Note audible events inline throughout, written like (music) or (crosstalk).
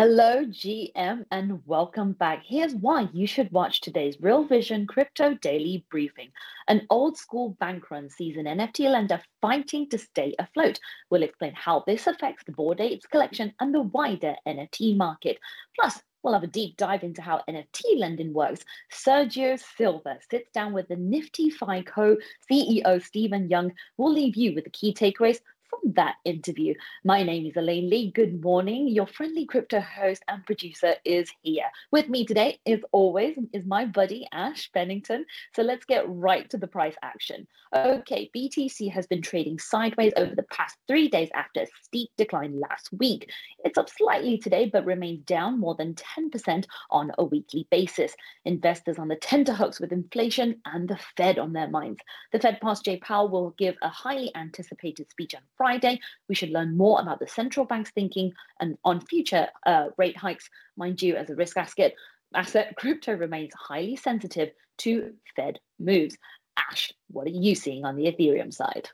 Hello, GM, and welcome back. Here's why you should watch today's Real Vision Crypto Daily Briefing. An old school bank run sees an NFT lender fighting to stay afloat. We'll explain how this affects the Bored Apes collection and the wider NFT market. Plus, We'll have a deep dive into how NFT lending works. Sergio Silva sits down with the Nifty FICO CEO Stephen Young. We'll leave you with the key takeaways from that interview. My name is Elaine Lee. Good morning. Your friendly crypto host and producer is here. With me today, as always, is my buddy Ash Bennington. So let's get right to the price action. Okay, BTC has been trading sideways over the past three days after a steep decline last week. It's up slightly today, but remains down more than 10% on a weekly basis. Investors on the tenterhooks with inflation and the Fed on their minds. The Fed boss Jay Powell will give a highly anticipated speech on Friday. We should learn more about the central bank's thinking and on future uh, rate hikes. Mind you, as a risk asset, asset crypto remains highly sensitive to Fed moves. Ash, what are you seeing on the Ethereum side?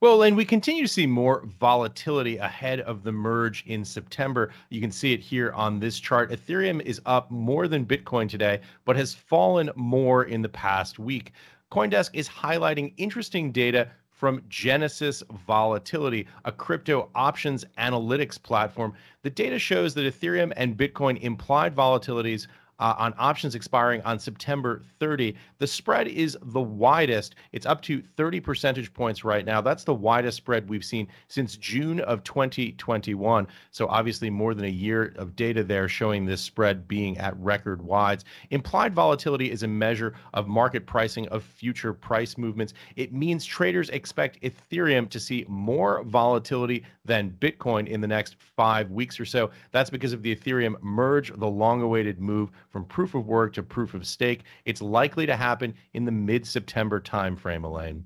Well, and we continue to see more volatility ahead of the merge in September. You can see it here on this chart. Ethereum is up more than Bitcoin today, but has fallen more in the past week. Coindesk is highlighting interesting data from Genesis Volatility, a crypto options analytics platform. The data shows that Ethereum and Bitcoin implied volatilities uh, on options expiring on September 30. The spread is the widest. It's up to 30 percentage points right now. That's the widest spread we've seen since June of 2021. So, obviously, more than a year of data there showing this spread being at record wides. Implied volatility is a measure of market pricing of future price movements. It means traders expect Ethereum to see more volatility than Bitcoin in the next five weeks or so. That's because of the Ethereum merge, the long awaited move from proof of work to proof of stake. It's likely to happen in the mid September timeframe, Elaine.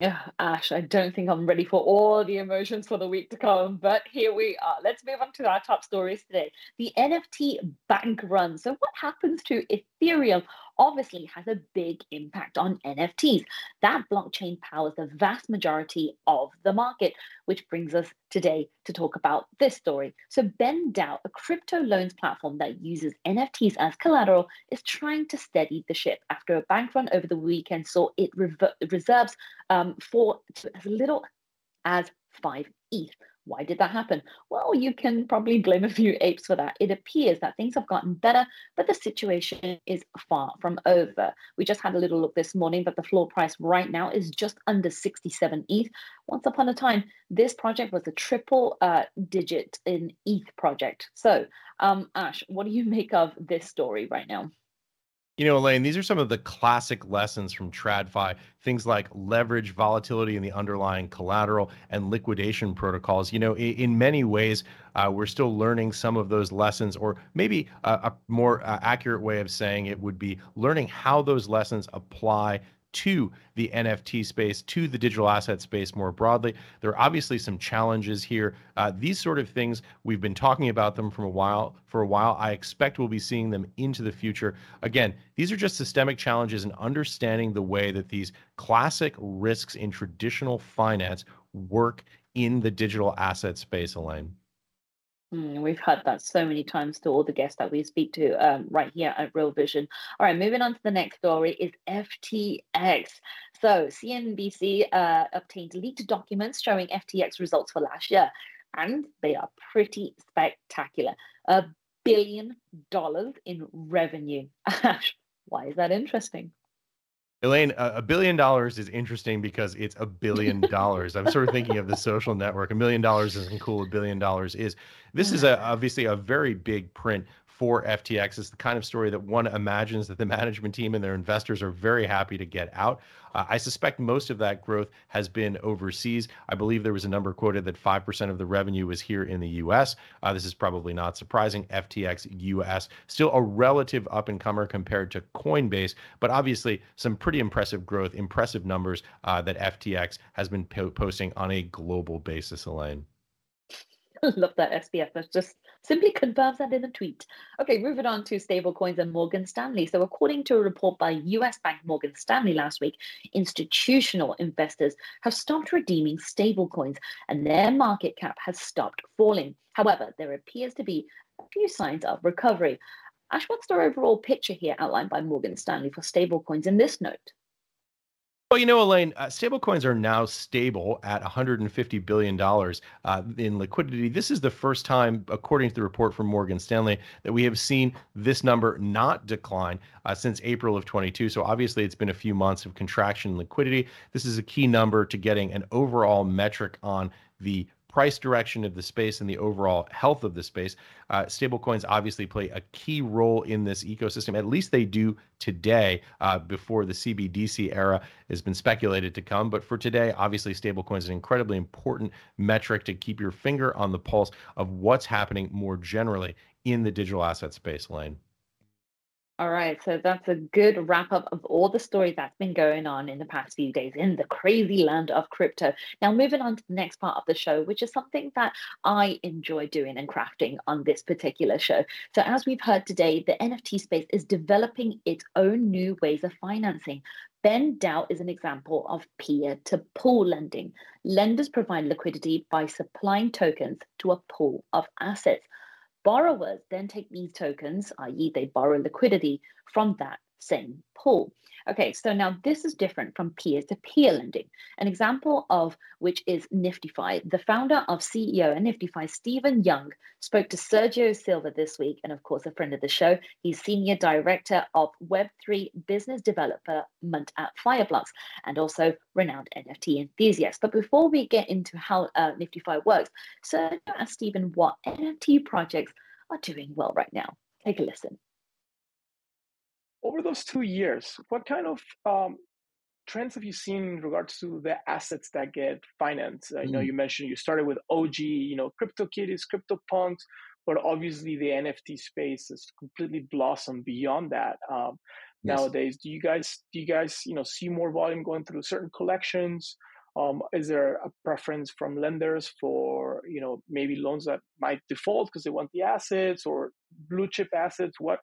Yeah, Ash, I don't think I'm ready for all the emotions for the week to come, but here we are. Let's move on to our top stories today. The NFT bank run. So, what happens to Ethereum obviously has a big impact on NFTs. That blockchain powers the vast majority of the market, which brings us today to talk about this story. So, BendDAO, a crypto loans platform that uses NFTs as collateral, is trying to steady the ship after a bank run over the weekend saw it rever- reserves um, for as little as 5 ETH why did that happen? Well, you can probably blame a few apes for that. It appears that things have gotten better, but the situation is far from over. We just had a little look this morning that the floor price right now is just under 67 ETH. Once upon a time, this project was a triple uh, digit in ETH project. So, um, Ash, what do you make of this story right now? You know, Elaine, these are some of the classic lessons from TradFi. Things like leverage, volatility in the underlying collateral, and liquidation protocols. You know, in, in many ways, uh, we're still learning some of those lessons, or maybe a, a more uh, accurate way of saying it would be learning how those lessons apply to the NFT space, to the digital asset space more broadly. There are obviously some challenges here. Uh, these sort of things we've been talking about them from a while for a while. I expect we'll be seeing them into the future. Again, these are just systemic challenges in understanding the way that these classic risks in traditional finance work in the digital asset space, Elaine. Mm, we've heard that so many times to all the guests that we speak to um, right here at Real Vision. All right, moving on to the next story is FTX. So CNBC uh, obtained leaked documents showing FTX results for last year, and they are pretty spectacular. A billion dollars in revenue. (laughs) Why is that interesting? Elaine, a, billion dollars is interesting because it's a billion (laughs) dollars. I'm sort of thinking of the social network. A million dollars isn't cool. A billion dollars is. This is a, obviously a very big print for FTX. It's the kind of story that one imagines that the (laughs) management team and their investors are very happy to get out. Uh, I suspect most of that growth has been overseas. I believe there was a number quoted that 5% of the revenue was here in the US. Uh, this is probably not surprising. FTX US, still a relative up and comer compared to Coinbase, but obviously some pretty impressive growth, impressive numbers uh, that FTX has been po- posting on a global basis, Elaine. (laughs) Love that SBF. That's just simply confirms that in a tweet. Okay, moving on to stablecoins and Morgan Stanley. So, according to a report by US Bank Morgan Stanley last week, institutional investors have stopped redeeming stablecoins and their market cap has stopped falling. However, there appears to be a few signs of recovery. Ash, what's the overall picture here outlined by Morgan Stanley for stablecoins in this note? Well, you know, Elaine, uh, stablecoins are now stable at $150 billion uh, in liquidity. This is the first time, according to the report from Morgan Stanley, that we have seen this number not decline uh, since April of 22. So obviously, it's been a few months of contraction in liquidity. This is a key number to getting an overall metric on the price direction of the space and the overall health of the space. Uh, stablecoins obviously play a key role in this ecosystem. At least they do today, uh, before the CBDC era has been speculated to come. But for today, obviously, stablecoins is an incredibly important metric to keep your finger on the pulse of what's happening more generally in the digital asset space, Lane. All right, so that's a good wrap up of all the stories that's been going on in the past few days in the crazy land of crypto. Now, moving on to the next part of the show, which is something that I enjoy doing and crafting on this particular show. So, as we've heard today, the NFT space is developing its own new ways of financing. BendDAO is an example of peer to pool lending. Lenders provide liquidity by supplying tokens to a pool of assets. Borrowers then take these tokens, i.e., they borrow liquidity from that same pool. Okay, so now this is different from peer-to-peer lending. An example of which is NFTfi. The founder of CEO and NFTfi, Stephen Young, spoke to Sergio Silva this week, and of course, a friend of the show. He's senior director of Web3 business development at Fireblocks, and also renowned NFT enthusiast. But before we get into how uh, NFTfi works, Sergio asked Stephen what NFT projects are doing well right now. Take a listen over those two years, what kind of um, trends have you seen in regards to the assets that get financed? I know mm. you mentioned you started with OG, you know, CryptoKitties, CryptoPunks, but obviously the NFT space has completely blossomed beyond that. Um, yes. Nowadays, do you guys do you guys you know see more volume going through certain collections? Um, is there a preference from lenders for you know maybe loans that might default because they want the assets or blue chip assets? What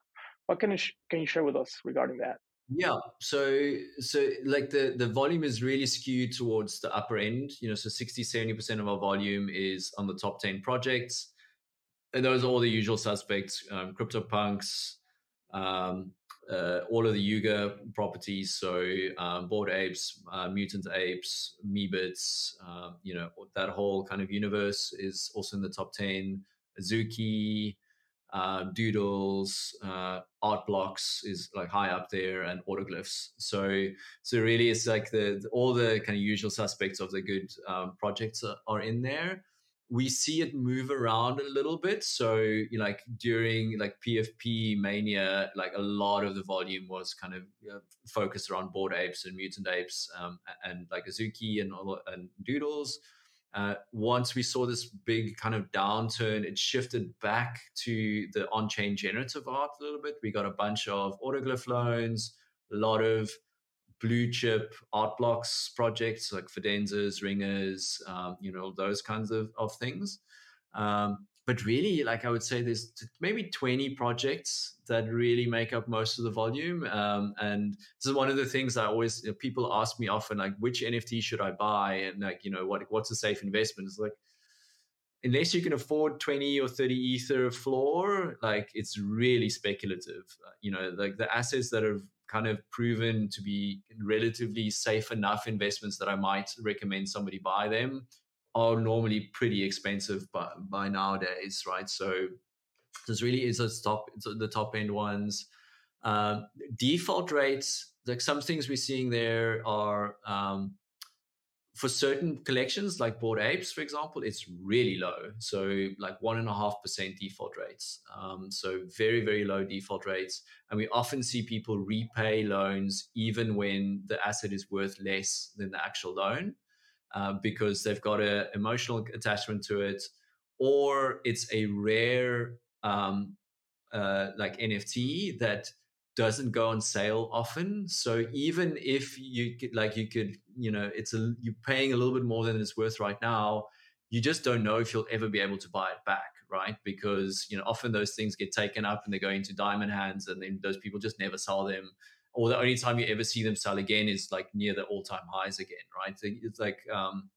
what can you sh- can you share with us regarding that? Yeah, so so like the the volume is really skewed towards the upper end. You know, so 60 70% of our volume is on the top 10 projects. And those are all the usual suspects, um, CryptoPunks, um, uh, all of the Yuga properties, so um, Bored Apes, uh, Mutant Apes, Meebits, uh, you know, that whole kind of universe is also in the top 10. Azuki, uh, doodles, uh, art blocks is like high up there, and autoglyphs. So, so really, it's like the, the all the kind of usual suspects of the good um, projects are, are, in there. We see it move around a little bit. So, you know, like during like PFP mania, like a lot of the volume was kind of you know, focused around bored apes and mutant apes, um, and like Azuki and and doodles. Uh, once we saw this big kind of downturn, it shifted back to the on chain generative art a little bit. We got a bunch of autoglyph loans, a lot of blue chip art blocks projects like Fidenzas, Ringers, um, you know, those kinds of, of things. Um, but really, like I would say, there's maybe 20 projects that really make up most of the volume. Um, and this is one of the things I always you know, people ask me often, like, which NFT should I buy? And like, you know, what what's a safe investment? It's like, unless you can afford 20 or 30 ether floor, like it's really speculative. You know, like the assets that have kind of proven to be relatively safe enough investments that I might recommend somebody buy them are normally pretty expensive by, by nowadays, right? So this really is a top the top end ones. Um, default rates, like some things we're seeing there are um, for certain collections like Bored Apes, for example, it's really low. So like one and a half percent default rates. Um, so very, very low default rates. And we often see people repay loans even when the asset is worth less than the actual loan uh, because they've got an emotional attachment to it, or it's a rare um, uh, like NFT that doesn't go on sale often. So even if you could, like you could, you know, it's a you're paying a little bit more than it's worth right now. You just don't know if you'll ever be able to buy it back, right? Because you know often those things get taken up and they go into diamond hands, and then those people just never sell them. Or the only time you ever see them sell again is like near the all-time highs again, right? It's like um,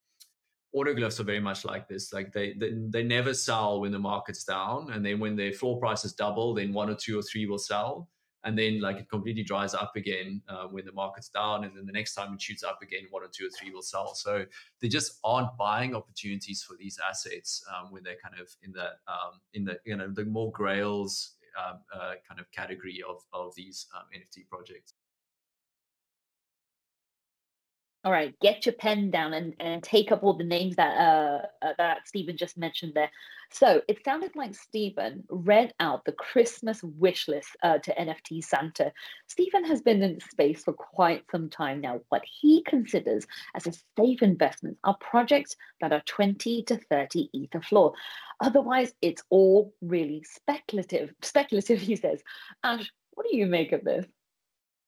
autoglyphs are very much like this. Like they, they they never sell when the market's down, and then when their floor prices double, then one or two or three will sell and then like it completely dries up again uh, when the market's down and then the next time it shoots up again one or two or three will sell so they just aren't buying opportunities for these assets um, when they're kind of in the um, in the you know the more grails um, uh, kind of category of of these um, nft projects all right, get your pen down and, and take up all the names that uh, uh, that Stephen just mentioned there. So it sounded like Stephen read out the Christmas wish list uh, to NFT Santa. Stephen has been in space for quite some time now. What he considers as a safe investment are projects that are 20 to 30 ether floor. Otherwise, it's all really speculative. Speculative, (laughs) he says. Ash, what do you make of this?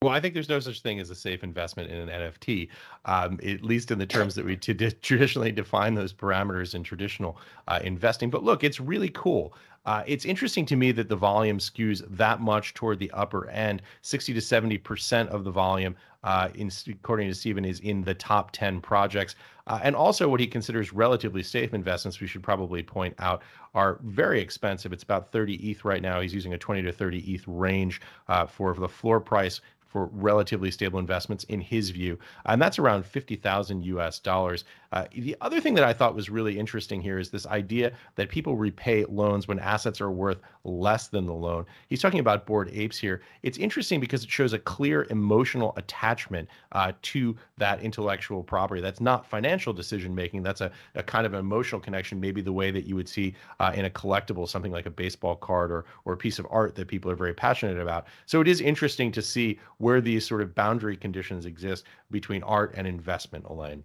Well, I think there's no such thing as a safe investment in an NFT, um, at least in the terms that we t- (laughs) traditionally define those parameters in traditional uh, investing. But look, it's really cool. Uh, it's interesting to me that the volume skews that much toward the upper end. 60 to 70 percent of the volume, uh, in, according to Stephen, is in the top 10 projects. Uh, and also, what he considers relatively safe investments, we should probably point out, are very expensive. It's about 30 ETH right now. He's using a 20 to 30 ETH range uh, for the floor price for relatively stable investments in his view. And that's around 50,000 US dollars. Uh, the other thing that I thought was really interesting here is this idea that people repay loans when assets are worth less than the loan. He's talking about Bored Apes here. It's interesting because it shows a clear emotional attachment uh, to that intellectual property. That's not financial decision making. That's a, a kind of emotional connection, maybe the way that you would see uh, in a collectible, something like a baseball card or or a piece of art that people are very passionate about. So it is interesting to see where these sort of boundary conditions exist between art and investment, Elaine.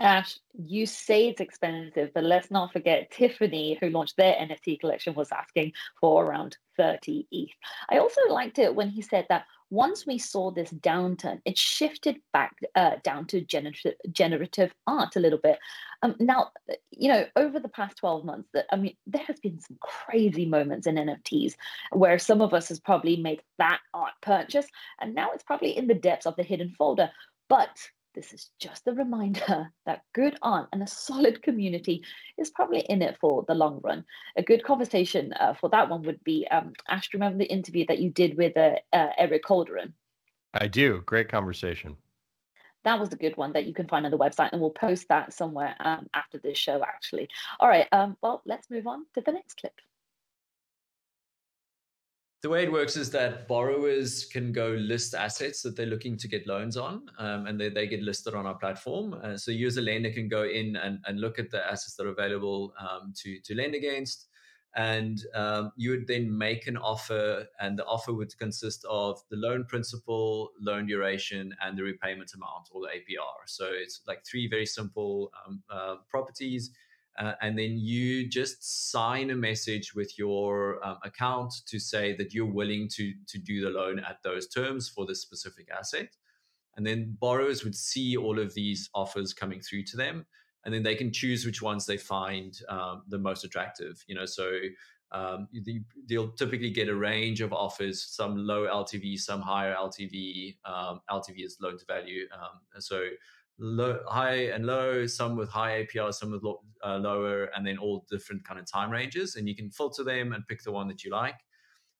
Ash, you say it's expensive, but let's not forget Tiffany, who launched their NFT collection, was asking for around 30 ETH. I also liked it when he said that once we saw this downturn, it shifted back uh, down to generative, generative art a little bit. Um, now, you know, over the past 12 months, that I mean, there has been some crazy moments in NFTs where some of us has probably made that art purchase, and now it's probably in the depths of the hidden folder. But this is just a reminder (laughs) that good art and a solid community is probably in it for the long run. A good conversation uh, for that one would be um, Ash, remember the interview that you did with uh, uh, Erick Calderon? I do. Great conversation. That was a good one that you can find on the website, and we'll post that somewhere um, after this show, actually. All right. Um, well, let's move on to the next clip the way it works is that borrowers can go list assets that they're looking to get loans on, um, and they, they get listed on our platform. Uh, so you as a lender can go in and, and look at the assets that are available um, to, to lend against. And um, you would then make an offer, and the offer would consist of the loan principal, loan duration, and the repayment amount or the APR. So it's like three very simple um, uh, properties uh, and then you just sign a message with your um, account to say that you're willing to to do the loan at those terms for this specific asset. And then borrowers would see all of these offers coming through to them and then they can choose which ones they find um, the most attractive you know. So um, they'll typically get a range of offers some low ltv some higher ltv um, ltv is loan to value um, so low, high and low, some with high APR, some with low, uh, lower, and then all different kind of time ranges. And you can filter them and pick the one that you like.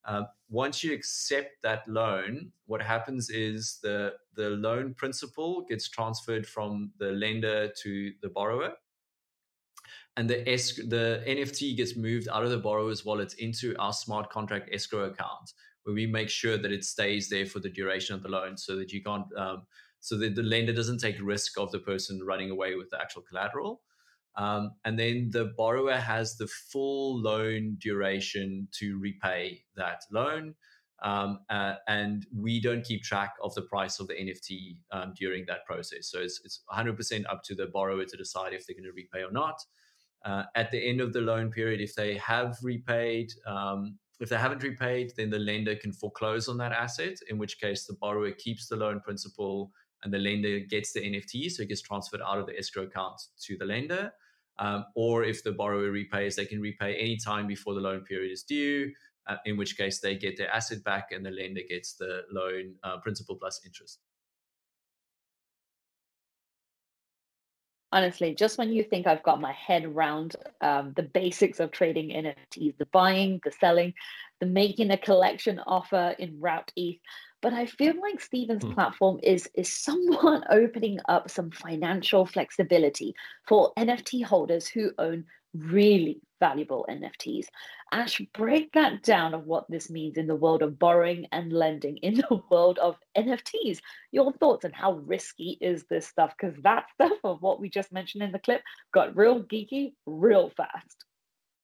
Um, once you accept that loan, what happens is the the loan principal gets transferred from the lender to the borrower, and the esc- the NFT gets moved out of the borrower's wallet into our smart contract escrow account, where we make sure that it stays there for the duration of the loan, so that you can't, um, so that the lender doesn't take risk of the person running away with the actual collateral. Um, and then the borrower has the full loan duration to repay that loan. Um, uh, and we don't keep track of the price of the NFT um, during that process. So it's, it's 100% up to the borrower to decide if they're going to repay or not. Uh, at the end of the loan period, if they have repaid, um, if they haven't repaid, then the lender can foreclose on that asset, in which case the borrower keeps the loan principal and the lender gets the NFT. So it gets transferred out of the escrow account to the lender. Um, or if the borrower repays, they can repay any time before the loan period is due, uh, in which case they get their asset back and the lender gets the loan uh, principal plus interest. Honestly, just when you think I've got my head around um, the basics of trading NFTs, the buying, the selling, the making a collection offer in Route ETH, but I feel like Stephen's hmm. platform is is somewhat (laughs) opening up some financial flexibility for NFT holders who own really valuable NFTs. Ash, break that down of what this means in the world of borrowing and lending in (laughs) the world of NFTs. Your thoughts on how risky is this stuff? Because that stuff of what we just mentioned in the clip got real geeky real fast.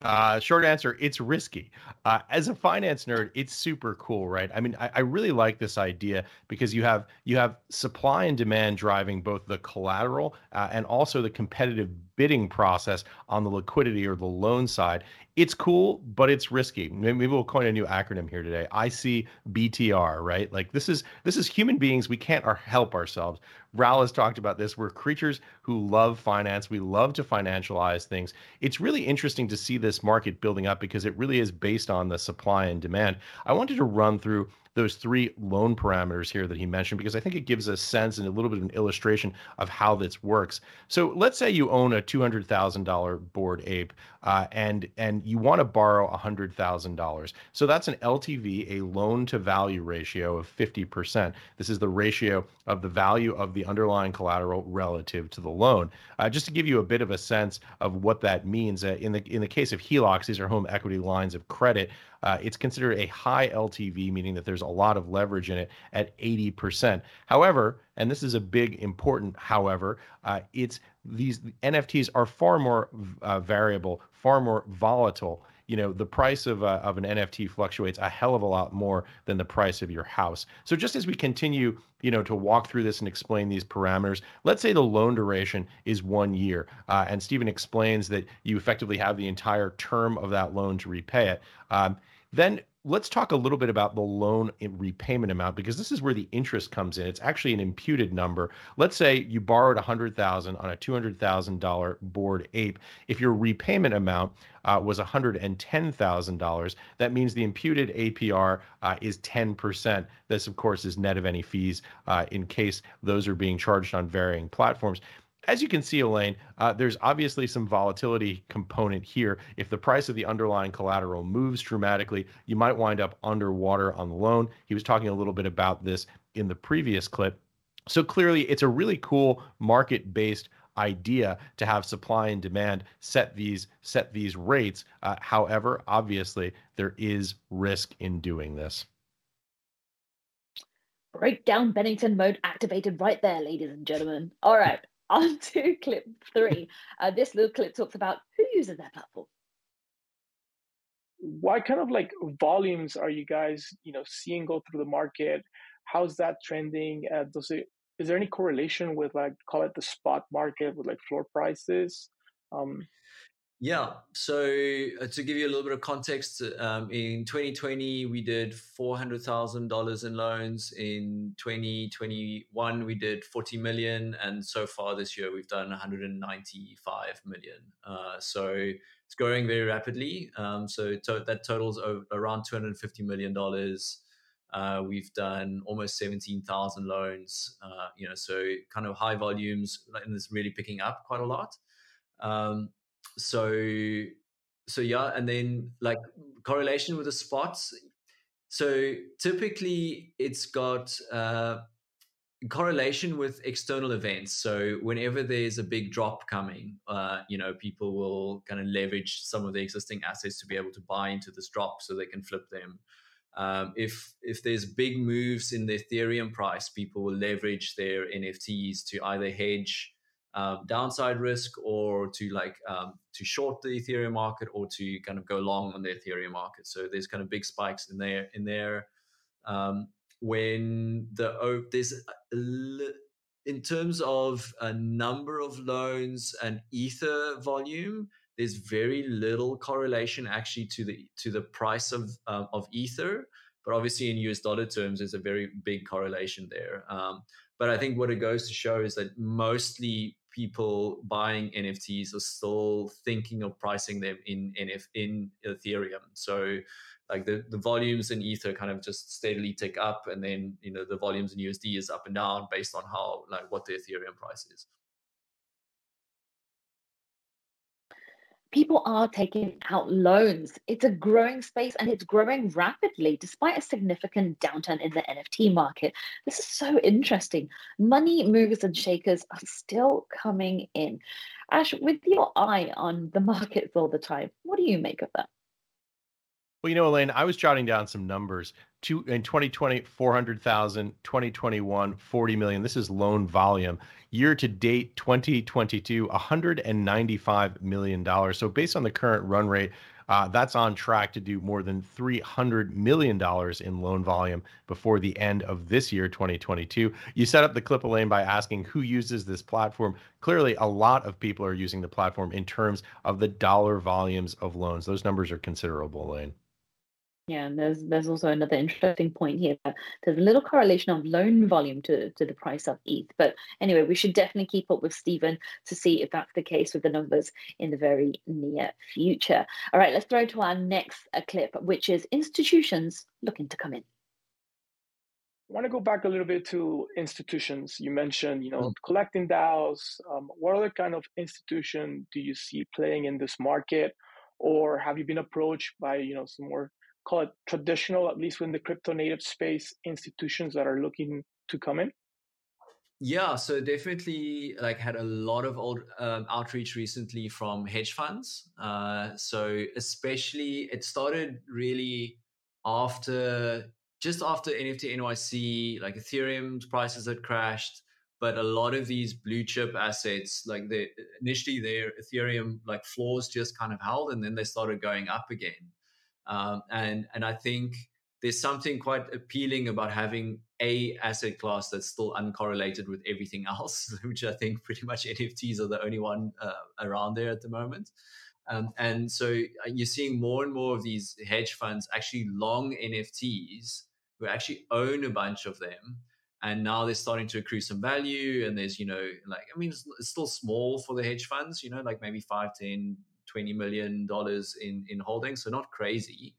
Uh, short answer, it's risky. Uh, as a finance nerd, it's super cool, right? I mean, I, I, really like this idea because you have you have supply and demand driving both the collateral uh, and also the competitive bidding process on the liquidity or the loan side. It's cool, but it's risky. Maybe we'll coin a new acronym here today. I see BTR, right? Like this is this is human beings. We can't our, help ourselves. Raoul has talked about this. We're creatures who love finance. We love to financialize things. It's really interesting to see this market building up because it really is based on the supply and demand. I wanted to run through those three loan parameters here that he mentioned because I think it gives a sense and a little bit of an illustration of how this works. So let's say you own a two hundred thousand dollar Bored Ape, uh, and and you want to borrow a hundred thousand dollars. So that's an LTV, a loan to value ratio of fifty percent. This is the ratio of the value of the underlying collateral relative to the loan. Uh, just to give you a bit of a sense of what that means, uh, in the in the case of HELOCs, these are home equity lines of credit. Uh, it's considered a high LTV, meaning that there's a lot of leverage in it at 80%. However, and this is a big important however, uh, it's these NFTs are far more uh, variable, far more volatile you know the price of, uh, of an nft fluctuates a hell of a lot more than the price of your house. So just as we continue you know to walk through this and explain these parameters let's say the loan duration is one year uh, and stephen explains that you effectively have the entire term of that loan to repay it. Um, then let's talk a little bit about the loan repayment amount because this is where the interest comes in. It's actually an imputed number. Let's say you borrowed a hundred thousand on a two hundred thousand dollar Bored Ape. If your repayment amount uh, was hundred and ten thousand dollars, that means the imputed APR uh, is ten percent. This, of course, is net of any fees uh, in case those are being charged on varying platforms as you can see, Elaine, uh, there's obviously some volatility component here. If the price of the underlying collateral moves dramatically, you might wind up underwater on the loan. He was talking a little bit about this in the previous clip. So clearly, it's a really cool market-based idea to have supply and demand set these set these rates. Uh, however, obviously, there is risk in doing this. Breakdown Bennington mode activated right there, ladies and gentlemen. All right. On to (laughs) clip three. Uh, this little clip talks about who uses their platform. What kind of like volumes are you guys, you know, seeing go through the market? How's that trending? Uh, does it is there any correlation with like call it the spot market with like floor prices? Um, yeah. So uh, to give you a little bit of context, um, in 2020 we did four hundred thousand dollars in loans. In 2021 we did 40 million, and so far this year we've done 195 million. Uh, so it's growing very rapidly. Um, so to- that totals around 250 million dollars Uh, we've done almost 17,000 loans, uh, you know, so kind of high volumes and it's really picking up quite a lot. Um, so, so yeah, and then like correlation with the spots. So typically it's got uh, correlation with external events. So whenever there's a big drop coming, uh, you know, people will kind of leverage some of the existing assets to be able to buy into this drop so they can flip them. Um, if if there's big moves in the Ethereum price, people will leverage their NFTs to either hedge um, downside risk or to like um, to short the Ethereum market or to kind of go long on the Ethereum market. So there's kind of big spikes in there in there. Um, when the oh, there's in terms of a number of loans and ether volume there's very little correlation actually to the to the price of um, of ether but obviously in us dollar terms there's a very big correlation there um, but i think what it goes to show is that mostly people buying nfts are still thinking of pricing them in NF, in ethereum. So like the, the volumes in ether kind of just steadily tick up and then you know the volumes in usd is up and down based on how like what the ethereum price is people are taking out loans. It's a growing space and it's growing rapidly despite a significant downturn in the NFT market. This is so interesting. Money movers and shakers are still coming in. Ash, with your eye on the (laughs) markets all the time, what do you make of that? Well, you know, Elaine, I was jotting down some numbers. Two in 2020, 400,000, 2021, 40 million. This is loan volume. Year to date, 2022, 195 million dollars. So based on the current run rate, uh, that's on track to do more than $300 million in loan volume before the end of this year, 2022. You set up the clip, Elaine, by asking who uses this platform. Clearly, a lot of people are using the platform in terms of the dollar volumes of loans. Those numbers are considerable, Elaine. Yeah, and there's there's also another interesting point here. There's a little correlation of loan volume to, to the price of ETH. But anyway, we should definitely keep up with Stephen to see if that's the case with the numbers in the very near future. All right, let's throw to our next uh, clip, which is institutions looking to come in. I want to go back a little bit to institutions. You mentioned, you know, mm. collecting DAOs. Um, what other kind of institution do you see playing in this market, or have you been approached by, you know, some more call it traditional, at least within the crypto native space, institutions that are looking to come in? Yeah, so definitely like had a lot of old um, outreach recently from hedge funds. Uh, so especially it started really after just after NFT NYC, like Ethereum's prices had crashed, but a lot of these blue chip assets, like the initially their Ethereum like floors just kind of held, and then they started going up again. Um, and and I think there's something quite appealing about having a asset class that's still uncorrelated with everything (laughs) else, which I think pretty much (laughs) NFTs are the only one uh, around there at the moment. Um, and so uh, you're seeing more and more of these hedge funds actually long NFTs who actually own a bunch of them. And now they're starting to accrue some value. And there's, you know, like, I mean, it's, it's still small for the hedge funds, you know, like maybe 5, 10, 20 million dollars in in holdings so not crazy.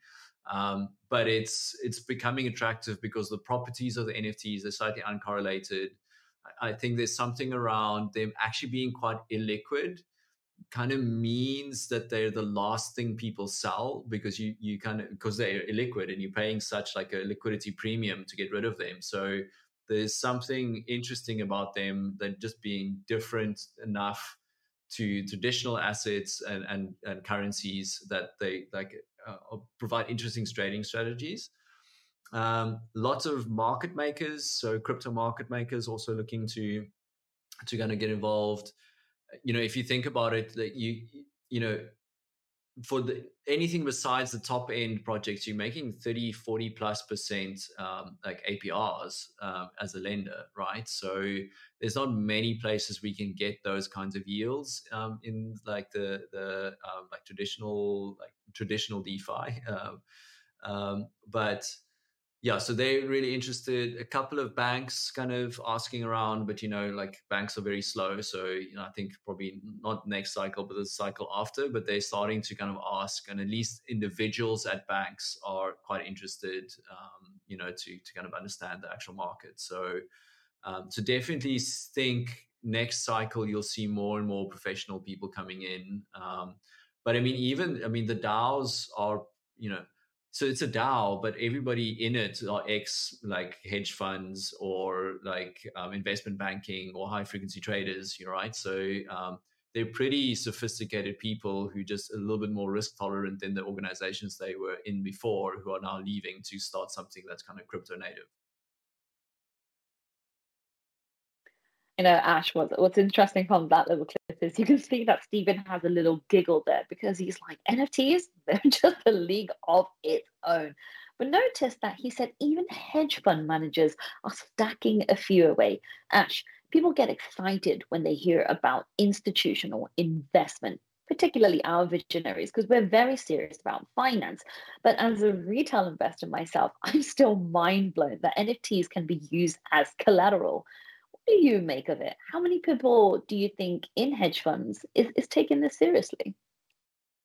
Um, but it's it's becoming attractive because the properties of the nfts are slightly uncorrelated. I, think there's something around them actually being quite illiquid kind of means that they're the last thing people sell because you you kind of because they're illiquid and you're paying such like a liquidity premium to get rid of them. So there's something interesting about them that just being different enough to traditional assets and, and, and currencies that they like uh, provide interesting trading strategies. Um, lots of market makers, so crypto market makers, also looking to to kind of get involved. You know, if you think about it, that you you know for the anything besides the top end projects you're making 30 40 plus percent um, like aprs um, as a lender right? So there's not many places we can get those kinds of yields um, in like the the um, like traditional like traditional defi (laughs) um, but yeah, so they're really interested. A couple of banks kind of asking around, but you know, like banks are very slow. So, you know, I think probably not next cycle, but the cycle after, but they're starting to kind of ask, and at least individuals at banks are quite interested, um, you know, to to kind of understand the actual market. So, um, so definitely think next cycle you'll see more and more professional people coming in. Um, but I mean, even I mean, the DAOs are you know so it's a DAO, but everybody in it are ex like hedge funds or like um, investment banking or high frequency traders, you know, right? So um, they're pretty sophisticated people who just a little bit more risk tolerant than the organizations they were in before, who are now leaving to start something that's kind of crypto native. You know, Ash, what's, what's interesting from that little clip is you can see that Stephen has a little giggle there because he's like, NFTs, (laughs) they're just a league of its own. But notice that he said even hedge fund managers are stacking a few away. Ash, people get excited when they hear about institutional investment, particularly our visionaries, because we're very serious about finance. But as a retail investor myself, (laughs) I'm still mind blown that NFTs can be used as collateral do you make of it? How many people do you think in hedge funds is, is taking this seriously?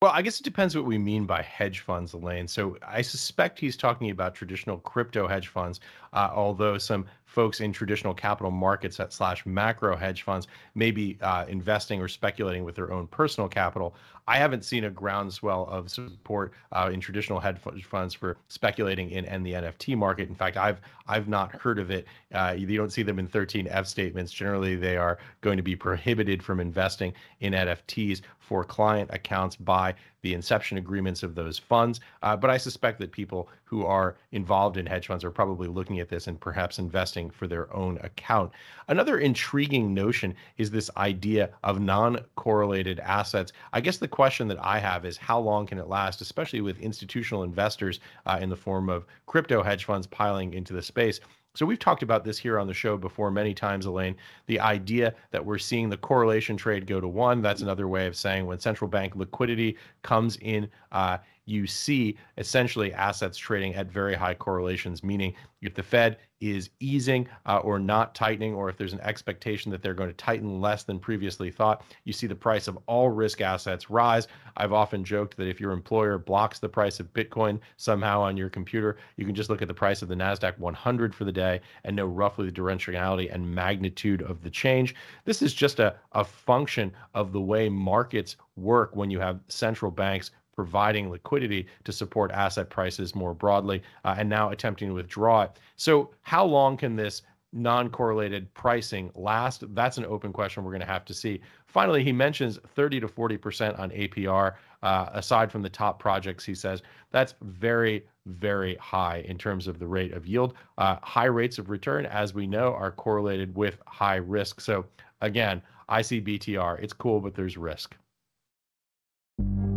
Well, I guess it depends what we mean by hedge funds, Elaine. So I suspect he's talking about traditional crypto hedge funds, uh, although some folks in traditional capital markets at slash macro hedge funds may be uh, investing or speculating with their own personal capital. I haven't seen a groundswell of support uh, in traditional hedge funds for speculating in, in the NFT market. In fact, I've I've not heard of it. Uh, you don't see them in 13F statements. Generally, they are going to be prohibited from investing in NFTs for client accounts by the inception agreements of those funds. Uh, but I suspect that people who are involved in hedge funds are probably looking at this and perhaps investing for their own account. Another intriguing notion is this idea of non correlated assets. I guess the question that I have is how long can it last, especially with institutional investors uh, in the form of crypto hedge funds piling into the space? So we've talked about this here on the show before many times, Elaine. The idea that we're seeing the correlation trade go to one. That's another way of saying when central bank liquidity comes in uh, you see essentially assets trading at very high correlations, meaning if the Fed is easing uh, or not tightening, or if there's an expectation that they're going to tighten less than previously thought, you see the price of all risk assets rise. I've often joked that if your employer blocks the price of Bitcoin somehow on your computer, you can just look at the price of the NASDAQ 100 for the day and know roughly the directionality and magnitude of the change. This is just a, a function of the way markets work when you have central banks providing liquidity to support asset prices more broadly, uh, and now attempting to withdraw it. So, how long can this non correlated pricing last? That's an open question we're going to have to see. Finally, he mentions 30 to 40% on APR. Uh, aside from the top projects, he says that's very, very high in terms of the rate of yield. Uh, high rates of return, as we know, are correlated with high risk. So, again, I see BTR. It's cool, but there's risk.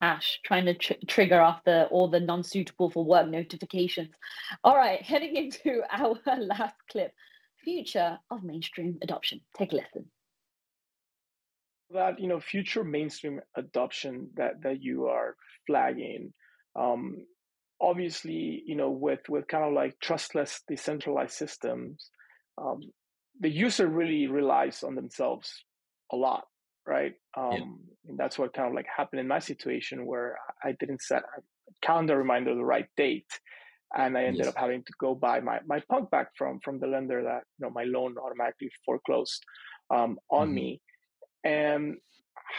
Ash trying to tr- trigger off the all the non-suitable for work notifications. All right, heading into (laughs) our last clip, future of mainstream adoption. Take a listen. That you know, future mainstream adoption that that you are flagging. Um, obviously, you know, with with kind of like trustless, decentralized systems, um, the user really relies on themselves a lot right? Um, yeah. And that's what kind of like happened in my situation where I didn't set a calendar reminder the right date, and I ended yes. up having to go buy my my punk back from from the lender that you know my loan automatically foreclosed um, on mm-hmm. me. And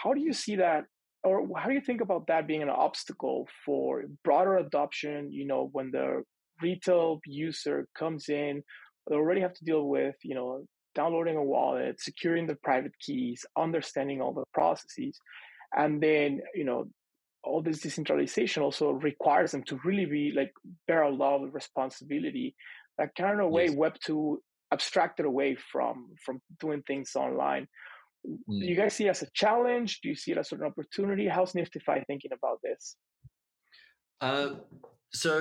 how do you see that, or how do you think about that being an obstacle for broader adoption? You know, when the retail user comes in, they already have to deal with you know downloading a wallet, securing the private keys, understanding all the processes. And then, you know, all this decentralization also requires them to really be like bear a lot of responsibility. That kind of way yes. Web two abstracted away from from doing things online. Mm. Do you guys see it as a challenge? Do you see it as an opportunity? How's NFTfi thinking about this? Uh, so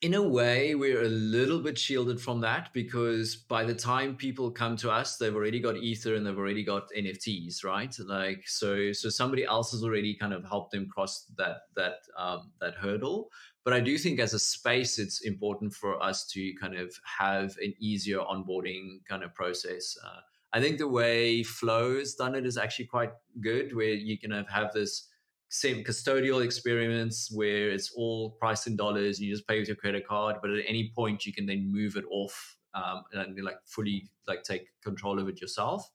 in a way we're a little bit shielded from that because by the time people come to us they've already got ether and they've already got nfts right? Like so so somebody else has already kind of helped them cross that that um, that hurdle. But i do think as a space it's important for us to kind of have an easier onboarding kind of process. Uh, i think the way flow has done it is actually quite good where you can have, have this same custodial experience where it's all priced in dollars and you just pay with your credit card but at any point you can then move it off um, and like fully like take control of it yourself.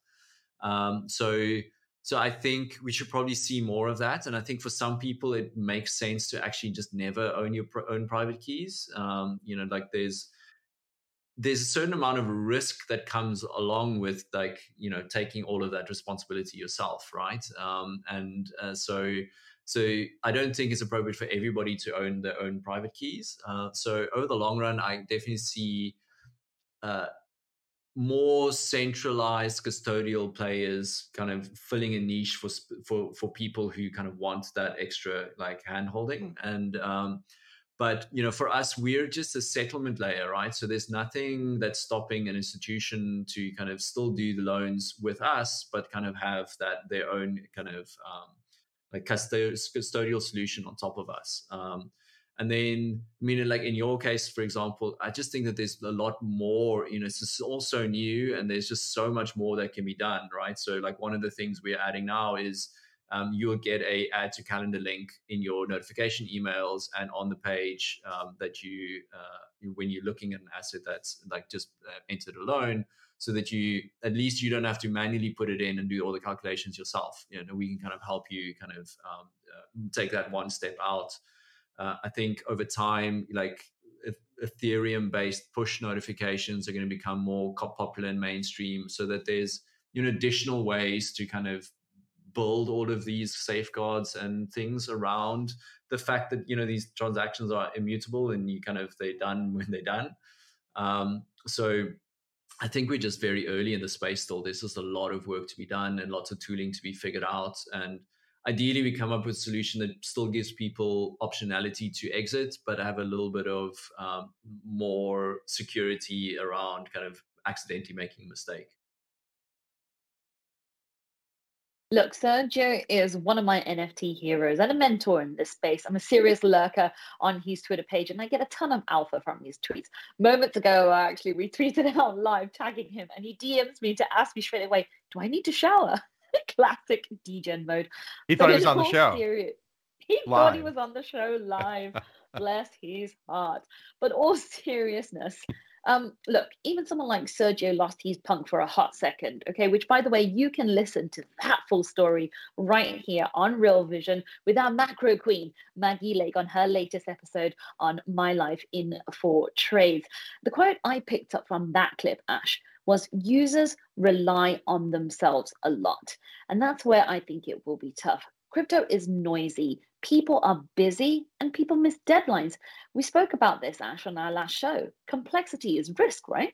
Um, so so i think we should probably see more of that and i think for some people it makes sense to actually just never own your pr- own private keys. Um, you know like there's there's a certain amount of risk that comes along with like you know taking all of that responsibility yourself right? Um, and uh, so so i don't think it's appropriate for everybody to own their own private keys. Uh, so over the long run i definitely see uh, more centralized custodial players kind of filling a niche for for for people who kind of want that extra like hand holding. And um, but you know, for us, we're just a settlement layer, right? So there's nothing that's stopping an institution to kind of still do the loans with us, but kind of have that their own kind of um, like custodial solution on top of us. Um, and then, meaning like in your case, for example, I just think that there's a lot more, you know, it's just all so new and there's just so much more that can be done, right? So like one of the things we're adding now is um, you'll get a add to calendar link in your notification emails and on the page um, that you uh, when you're looking at an asset that's like just uh, entered a loan so that you at least you don't have to manually put it in and do all the calculations yourself. You know we can kind of help you kind of um, uh, take that one step out. Uh, i think over time like ethereum based push notifications are going to become more popular and mainstream so that there's you know additional ways to kind of build all of these safeguards and things around the fact that you know these transactions are immutable and you kind of they're done (laughs) when they're done. Um, so i think we're just very early in the space still. There's just a lot of work to be done and lots of tooling to be figured out. And ideally we come up with a solution that still gives people optionality to exit but have a little bit of um, more security around kind of accidentally making a mistake Look, Sergio is one of my NFT heroes and a mentor in this space. I'm a serious lurker on his Twitter page and I get a ton of alpha from his tweets. Moments ago, I actually retweeted out (laughs) live tagging him and he DMs me to ask me straight away, Do I need to shower? (laughs) Classic degen mode. He thought he was on the show. Serious, he live. thought he was on the show live. (laughs) Bless his heart. But all seriousness, um, look, even someone like Sergio lost his punk for a hot second, okay, which by the way, you can listen to that full story right here on Real Vision with our macro queen, Maggie Lake, on her latest episode on My Life in Four Trades. The quote I picked up from that clip, Ash, was users rely on themselves a lot. And that's where I think it will be tough. Crypto is noisy, people are busy and people miss deadlines. We spoke about this, Ash, on our last show. Complexity is risk, right?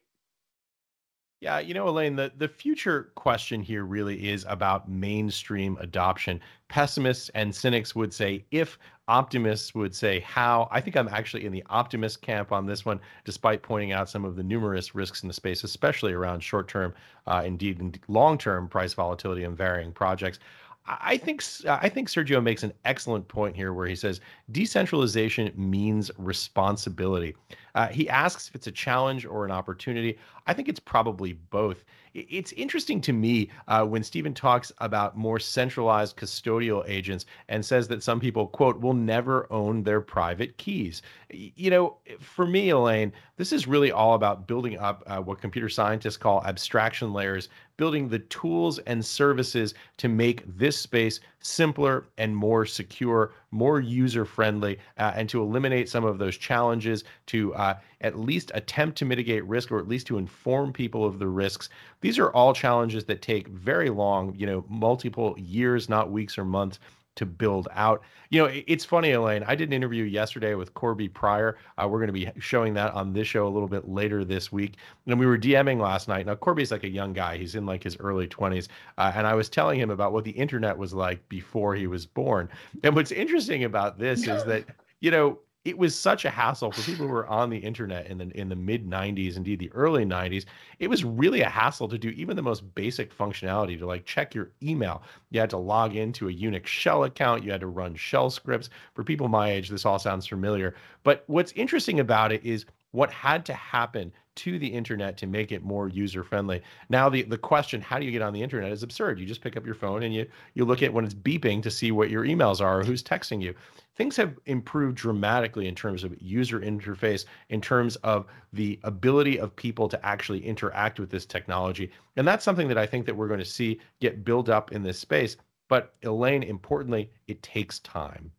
Yeah, you know, Elaine, the, the future question here really is about mainstream adoption. Pessimists and cynics would say if, optimists would say how. I think I'm actually in the optimist camp on this one, despite pointing out some of the numerous risks in the space, especially around short term, uh, indeed, long term price volatility and varying projects. I think I think Sergio makes an excellent point here, where he says decentralization means responsibility. Uh, he asks if it's a challenge or an opportunity. I think it's probably both. It's interesting to me uh, when Stephen talks about more centralized custodial agents and says that some people, quote, will never own their private keys. You know, for me, Elaine, this is really all about building up uh, what computer scientists call abstraction layers building the tools and services to make this space simpler and more secure, more user friendly, uh, and to eliminate some of those challenges to uh, at least attempt to mitigate risk or at least to inform people of the risks. These are all challenges that take very long, you know, multiple years, not weeks or months to build out. You know, it's funny, Elaine. I did an interview yesterday with Corby Pryor. Uh, we're going to be showing that on this show a little bit later this week. And we were DMing last night. Now, Corby's like a young guy. He's in like his early 20s. Uh, and I was telling him about what the internet was like before he was born. And what's interesting about this is that, you know, it was such a hassle for people who were on the internet in the in the mid 90s indeed the early 90s it was really a hassle to do even the most basic functionality to like check your email. You had to log into a unix shell account. You had to run shell scripts. For people my age this all sounds familiar. But what's interesting about it is what had to happen to the internet to make it more user friendly. Now the the question how do you get on the internet is absurd. You just pick up your phone and you you look at when it's beeping to see what your emails are or who's texting you. Things have improved dramatically in terms of user interface, in terms of the ability of people to actually interact with this technology. And that's something that I think that we're going to see get built up in this space. But Elaine, importantly, it takes time.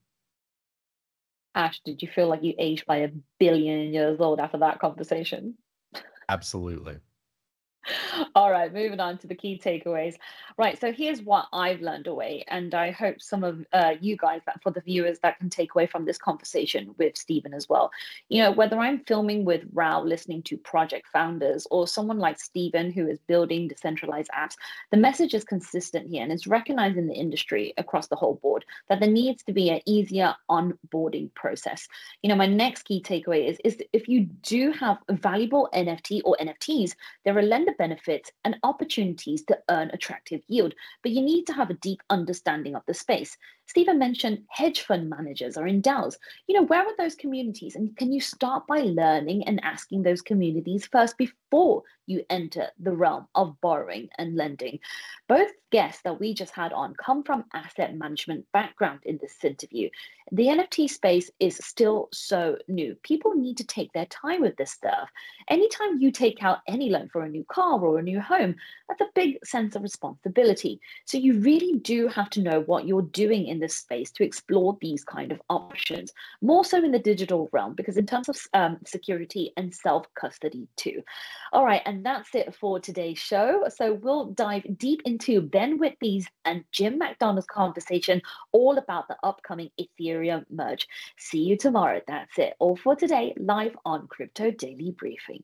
Ash, did you feel like you aged by a billion years old after that conversation? Absolutely. (laughs) All right, moving on to the key takeaways. Right, so here's what I've learned away, and I hope some of uh, you guys, that for the viewers, that can take away from this conversation with Stephen as well. You know, whether I'm filming with Rao, listening to project founders, or someone like Stephen who is building decentralized apps, the message is consistent here, and it's recognized in the industry across the whole board that there needs to be an easier onboarding process. You know, my next key takeaway is is if you do have valuable NFT or NFTs, there are lender benefits and opportunities to earn attractive yield, but you need to have a deep understanding of the space. Stephen mentioned hedge fund managers are in DAOs. You know, where are those communities? And can you start by learning and asking those communities first before you enter the realm of borrowing and lending? Both guests that we just had on come from asset management background in this interview. The NFT space is still so new. People need to take their time with this stuff. Anytime you take out any loan for a new car or a new home, that's a big sense of responsibility. So you really do have to know what you're doing in this space to explore these kind of options, more so in the digital realm, because in terms of um, security and self custody too. All right, and that's it for today's show. So we'll dive deep into Ben Whitby's and Jim McDonald's conversation all about the upcoming Ethereum merge. See you tomorrow. That's it all for today, live on Crypto Daily Briefing.